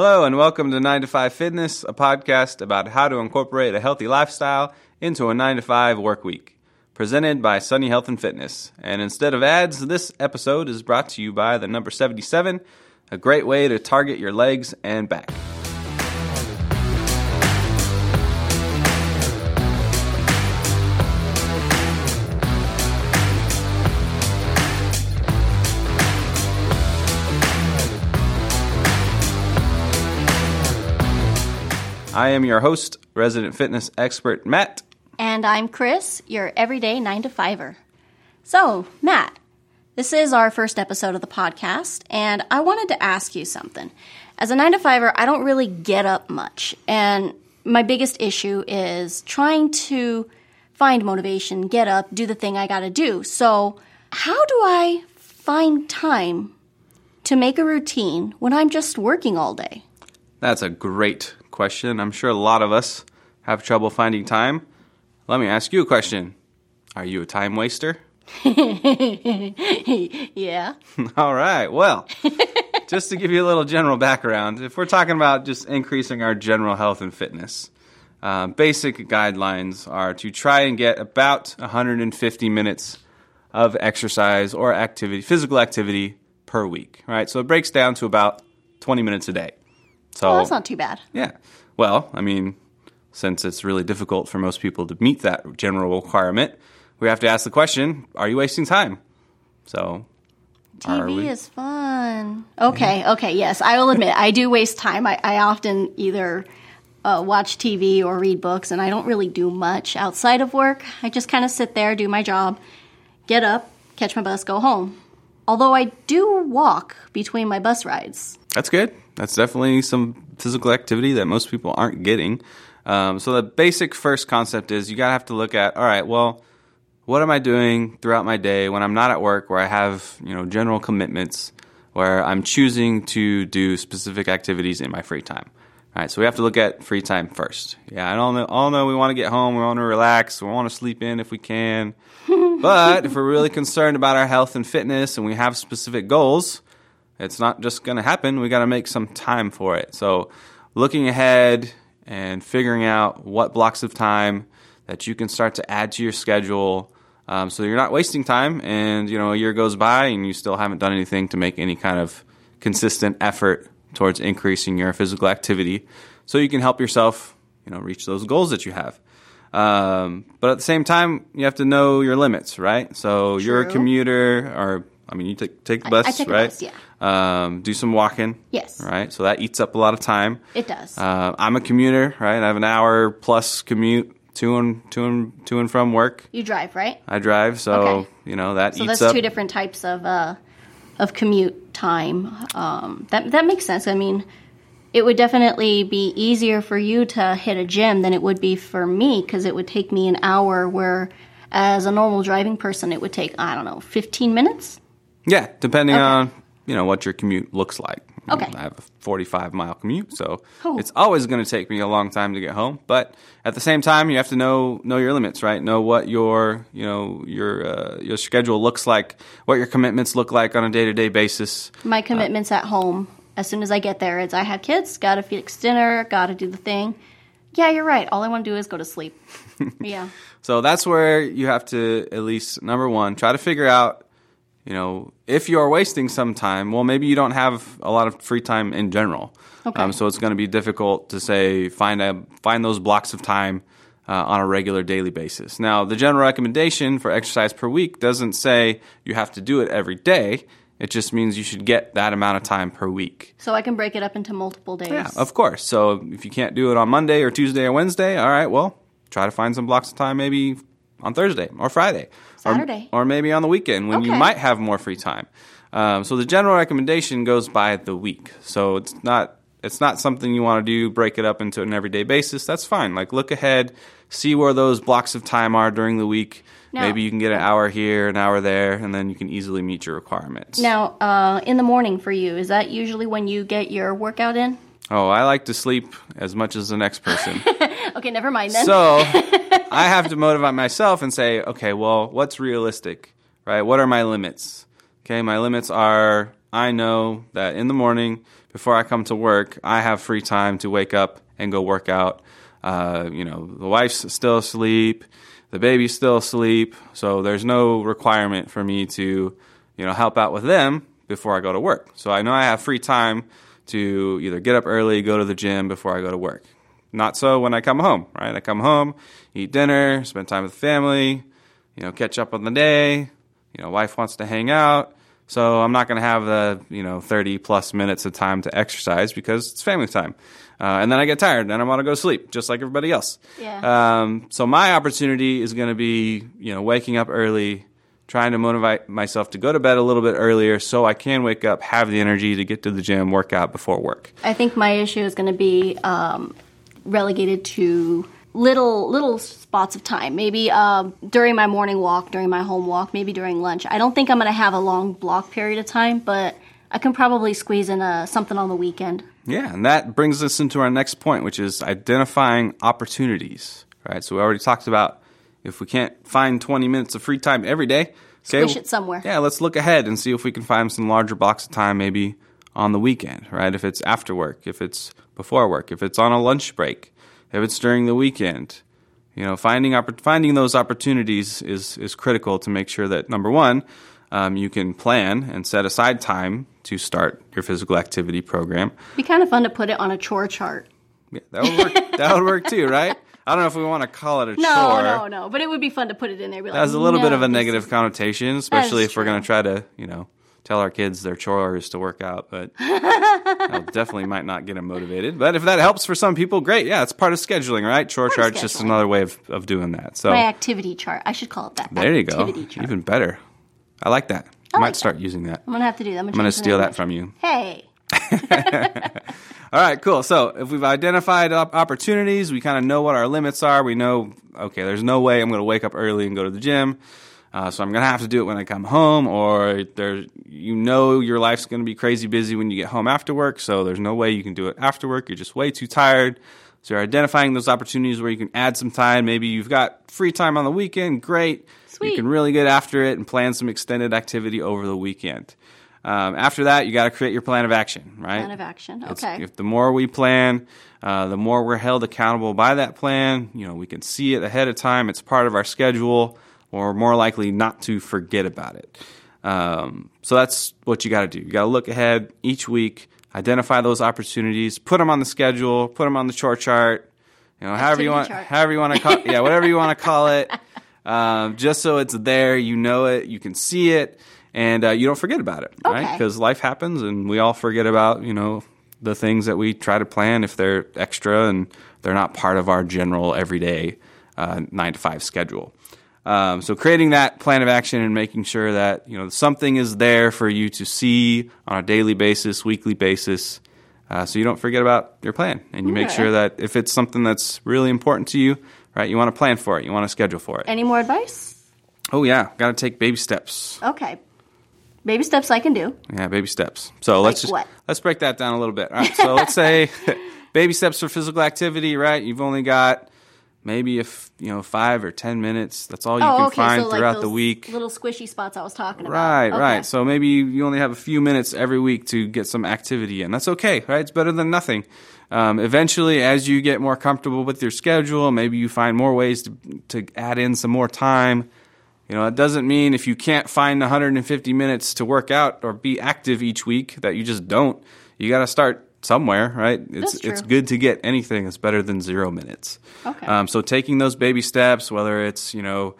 Hello, and welcome to 9 to 5 Fitness, a podcast about how to incorporate a healthy lifestyle into a 9 to 5 work week. Presented by Sunny Health and Fitness. And instead of ads, this episode is brought to you by the number 77, a great way to target your legs and back. I am your host, resident fitness expert Matt. And I'm Chris, your everyday 9 to 5er. So, Matt, this is our first episode of the podcast, and I wanted to ask you something. As a 9 to 5er, I don't really get up much, and my biggest issue is trying to find motivation, get up, do the thing I gotta do. So, how do I find time to make a routine when I'm just working all day? That's a great question. I'm sure a lot of us have trouble finding time. Let me ask you a question Are you a time waster? yeah. All right. Well, just to give you a little general background, if we're talking about just increasing our general health and fitness, uh, basic guidelines are to try and get about 150 minutes of exercise or activity, physical activity per week, right? So it breaks down to about 20 minutes a day. So Oh, that's not too bad. yeah. Well, I mean, since it's really difficult for most people to meet that general requirement, we have to ask the question: Are you wasting time? So, TV is fun. Okay, okay, yes. I will admit, I do waste time. I, I often either uh, watch TV or read books, and I don't really do much outside of work. I just kind of sit there, do my job, get up, catch my bus, go home. Although I do walk between my bus rides. That's good. That's definitely some physical activity that most people aren't getting. Um, so the basic first concept is you gotta have to look at all right. Well, what am I doing throughout my day when I'm not at work, where I have you know general commitments, where I'm choosing to do specific activities in my free time. All right, so we have to look at free time first. Yeah, I don't know. All know we want to get home, we want to relax, we want to sleep in if we can. but if we're really concerned about our health and fitness, and we have specific goals, it's not just going to happen. We got to make some time for it. So, looking ahead and figuring out what blocks of time that you can start to add to your schedule, um, so you're not wasting time. And you know, a year goes by and you still haven't done anything to make any kind of consistent effort towards increasing your physical activity, so you can help yourself, you know, reach those goals that you have. Um, but at the same time, you have to know your limits, right? So you're a commuter, or I mean, you take take the I- I bus, take right? bus, yeah. Um, do some walking. Yes. Right. So that eats up a lot of time. It does. Uh, I'm a commuter, right? I have an hour plus commute to and to and to and from work. you drive, right? I drive, so Okay. you know that So that's up. two different types of uh, of commute time. Um, that that makes sense. I mean, it would definitely be easier for you to hit a gym than it would be for me because it would take me an hour. Where as a normal driving person, it would take I don't know, fifteen minutes. yeah, depending Okay. on you know what your commute looks like. Okay. I have a 45 mile commute, so Oh. it's always going to take me a long time to get home. But at the same time, you have to know know your limits, right? Know what your you know your uh, your schedule looks like, what your commitments look like on a day to day basis. My commitments at home. As soon as I get there, it's I have kids, gotta fix dinner, gotta do the thing. Yeah, you're right. All I want to do is go to sleep. yeah. So that's where you have to at least number one try to figure out, you know, if you are wasting some time. Well, maybe you don't have a lot of free time in general. Okay. Um, so it's going to be difficult to say find a find those blocks of time uh, on a regular daily basis. Now, the general recommendation for exercise per week doesn't say you have to do it every day. It just means you should get that amount of time per week. So I can break it up into multiple days. Yeah, of course. So if you can't do it on Monday or Tuesday or Wednesday, all right, well, try to find some blocks of time maybe on Thursday or Friday. Or- Saturday. Or, maybe on the weekend when you might have more free time. Um, so the general recommendation goes by the week. So it's not it's not something you want to do, break it up into an everyday basis. That's fine. Like look ahead, see where those blocks of time are during the week. Now- maybe you can get an hour here, an hour there, and then you can easily meet your requirements. Now, uh, in the morning for you, is that usually when you get your workout in? Oh, I like to sleep as much as the next person. Okay, never mind then. So I have to motivate myself and say, okay, well, what's realistic, right? What are my limits? Okay, my limits are I know that in the morning before I come to work, I have free time to wake up and go work out. Uh, you know, the wife's still asleep, the baby's still asleep, so there's no requirement for me to, you know, help out with them before I go to work. So I know I have free time to either get up early, go to the gym before I go to work. Not so when I come home, right? I come home, eat dinner, spend time with the family, you know, catch up on the day. You know, wife wants to hang out. So I'm not going to have the, you know, 30 plus minutes of time to exercise because it's family time. Uh, and then I get tired and I want to go to sleep just like everybody else. Yeah. Um, so my opportunity is going to be, you know, waking up early, trying to motivate myself to go to bed a little bit earlier so I can wake up, have the energy to get to the gym, work out before work. I think my issue is going to be um, relegated to little little spots of time. Maybe um, during my morning walk, during my home walk, maybe during lunch. I don't think I'm going to have a long block period of time, but I can probably squeeze in a, something on the weekend. Yeah, and that brings us into our next point, which is identifying opportunities. Right. So we already talked about if we can't find 20 minutes of free time every day, okay, Squish it somewhere. Yeah, let's look ahead and see if we can find some larger blocks of time, maybe on the weekend. Right. If it's after work, if it's before work, if it's on a lunch break, if it's during the weekend. You know, finding oppor- finding those opportunities is is critical to make sure that number one, um, you can plan and set aside time to start your physical activity program. Be kind of fun to put it on a chore chart. Yeah, that would work. that would work too, right? I don't know if we want to call it a No, chore. no, no. No. But it would be fun to put it in there. Be like, That has a little bit of a negative is- connotation, especially if we're going to try to, you know, tell our kids their chore is to work out. But that definitely might not get them motivated. But if that helps for some people, great. Yeah, it's part of scheduling, right? Chore of chart's just another way of, of doing that. So My activity chart. I should call it that. there you go. Activity chart. Even better. I like that. I like might that. start using that. I'm gonna have to do that. I'm I'm going to steal that from you. Hey. All right, cool. So if we've identified op- opportunities, we kind of know what our limits are. We know, okay, there's no way I'm going to wake up early and go to the gym. Uh, so I'm going to have to do it when I come home, or there, you know, your life's going to be crazy busy when you get home after work. So there's no way you can do it after work. You're just way too tired. So you're identifying those opportunities where you can add some time. Maybe you've got free time on the weekend. Great. Sweet. You can really get after it and plan some extended activity over the weekend. Um, after that, you got to create your plan of action, right? Plan of action. It's- Okay. If the more we plan, uh, the more we're held accountable by that plan. You know, we can see it ahead of time. It's part of our schedule. Or more likely not to forget about it. Um, so that's what you got to do. You got to look ahead each week, identify those opportunities, put them on the schedule, put them on the chore chart. You know, however you want, chart. however you want to call, yeah, whatever you want to call it. Um, just so it's there, you know it, you can see it, and uh, you don't forget about it, right? Because life happens, and we all forget about you know the things that we try to plan if they're extra and they're not part of our general everyday uh, nine to five schedule. Um, so creating that plan of action and making sure that you know something is there for you to see on a daily basis, weekly basis, uh, so you don't forget about your plan and you make sure that if it's something that's really important to you, right, you want to plan for it, you want to schedule for it. Any more advice? Oh yeah, got to take baby steps. Okay. Baby steps I can do. Yeah, baby steps. So let's just what? let's break that down a little bit. All right. So let's say baby steps for physical activity, right? You've only got maybe if you know five or ten minutes. That's all you oh, can okay. find so like throughout those the week. little squishy spots I was talking about. Right, Okay. right. So maybe you you only have a few minutes every week to get some activity in. That's okay, right? It's better than nothing. Um, eventually, as you get more comfortable with your schedule, maybe you find more ways to to add in some more time. You know, it doesn't mean if you can't find 150 minutes to work out or be active each week that you just don't. You got to start somewhere, right? It's That's it's good to get anything. It's better than zero minutes. Okay. Um, so taking those baby steps, whether it's you know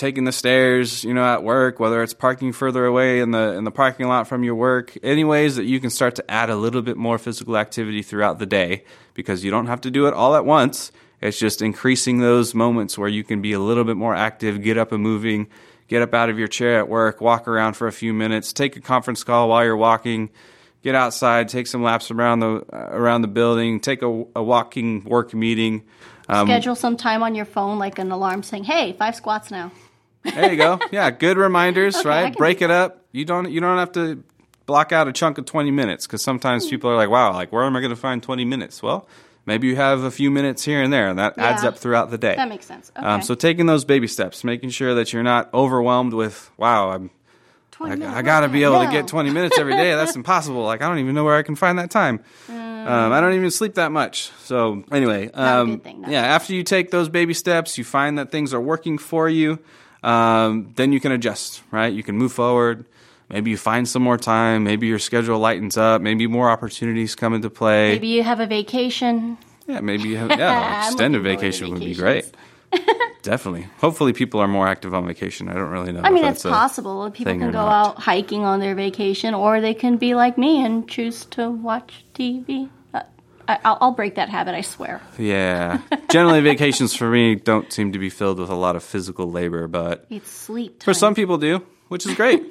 taking the stairs, you know, at work, whether it's parking further away in the in the parking lot from your work, any ways that you can start to add a little bit more physical activity throughout the day because you don't have to do it all at once. It's just increasing those moments where you can be a little bit more active, get up and moving, get up out of your chair at work, walk around for a few minutes, take a conference call while you're walking, get outside, take some laps around the uh, around the building, take a, a walking work meeting. Um, Schedule some time on your phone, like an alarm saying, "Hey, five squats now." There you go. Yeah, good reminders, Okay, right? Break it up. You don't you don't have to block out a chunk of 20 minutes cuz sometimes Hmm. people are like, "Wow, like where am I going to find 20 minutes?" Well, maybe you have a few minutes here and there and that adds up throughout the day. That makes sense. Okay. Um, so taking those baby steps, making sure that you're not overwhelmed with, "Wow, I'm 20 Like, minute I got to be able to get 20 minutes every day. That's impossible. Like, I don't even know where I can find that time. Um, I don't even sleep that much. So, anyway, um, thing, yeah, after you take those baby steps, you find that things are working for you, um, then you can adjust, right? You can move forward. Maybe you find some more time. Maybe your schedule lightens up. Maybe more opportunities come into play. Maybe you have a vacation. Yeah, maybe you have, yeah, extended looking forward to vacation would be great. Definitely. Hopefully, people are more active on vacation. I don't really know. I mean, it's possible. People can go not. out hiking on their vacation, or they can be like me and choose to watch TV. Uh, I, I'll, I'll break that habit, I swear. Yeah. Generally, vacations for me don't seem to be filled with a lot of physical labor, but It's sleep. for some people do, which is great.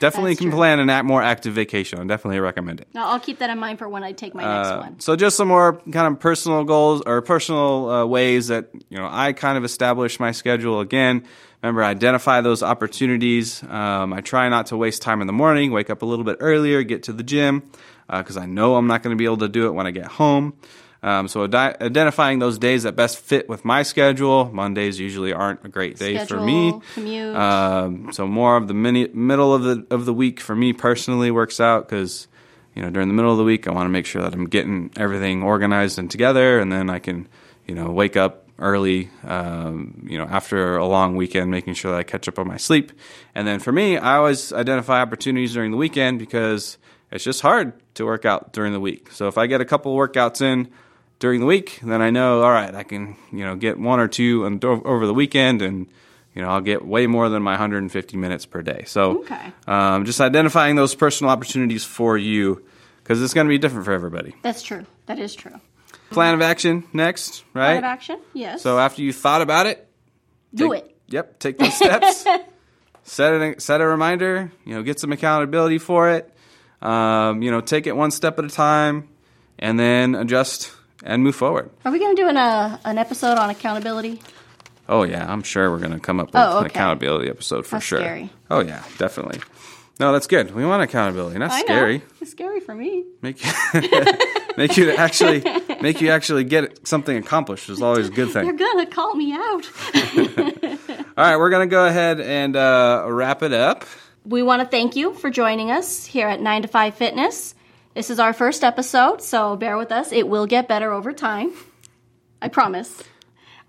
Definitely That's can true. plan an act more active vacation. I definitely recommend it. Now, I'll keep that in mind for when I take my next Uh, one. So just some more kind of personal goals or personal uh, ways that you know I kind of establish my schedule. Again, remember identify those opportunities. Um, I try not to waste time in the morning. Wake up a little bit earlier, get to the gym because I know I'm not going to be able to do it when I get home. Um, so adi- identifying those days that best fit with my schedule. Mondays usually aren't a great day for me. Schedule, commute. Um, so more of the mini- middle of the of the week for me personally works out because you know during the middle of the week I want to make sure that I'm getting everything organized and together, and then I can you know wake up early. Um, you know after a long weekend, making sure that I catch up on my sleep. And then for me, I always identify opportunities during the weekend because it's just hard to work out during the week. So if I get a couple workouts in during the week, then I know, all right, I can, you know, get one or two on, over the weekend and, you know, I'll get way more than my 150 minutes per day. So Okay. um, just identifying those personal opportunities for you because it's going to be different for everybody. That's true. That is true. Plan of action next, right? Plan of action? Yes. So after you thought about it, Do take- it. Yep, take those steps. set a set a reminder. You know, get some accountability for it. Um, you know, take it one step at a time, and then adjust and move forward. Are we going to do an, uh, an episode on accountability? Oh yeah, I'm sure we're going to come up with Oh, an accountability episode for That's sure. scary. Oh yeah, definitely. No, that's good. We want accountability. Not I scary. know. It's scary for me. Make you make you actually make you actually get something accomplished is always a good thing. You're going to call me out. All right, we're going to go ahead and uh, wrap it up. We want to thank you for joining us here at 9 to 5 Fitness. This is our first episode, so bear with us. It will get better over time. I promise.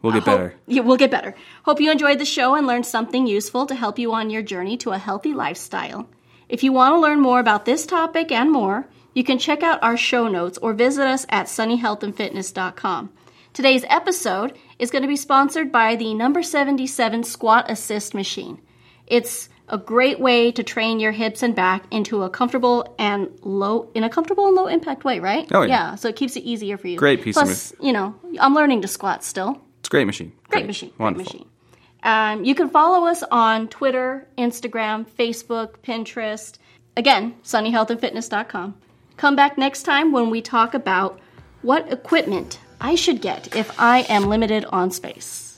We'll get Hope- better. Yeah, we'll get better. Hope you enjoyed the show and learned something useful to help you on your journey to a healthy lifestyle. If you want to learn more about this topic and more, you can check out our show notes or visit us at sunnyhealthandfitness.com. Today's episode is going to be sponsored by the number 77 squat assist machine. It's a great way to train your hips and back into a comfortable and low in a comfortable and low impact way, right? Oh, yeah. yeah. So it keeps it easier for you. Great piece of Plus, you know, I'm learning to squat still. It's a great machine. Great machine. Great Wonderful. machine. Um, you can follow us on Twitter, Instagram, Facebook, Pinterest. Again, sunnyhealthandfitness.com. Come back next time when we talk about what equipment I should get if I am limited on space.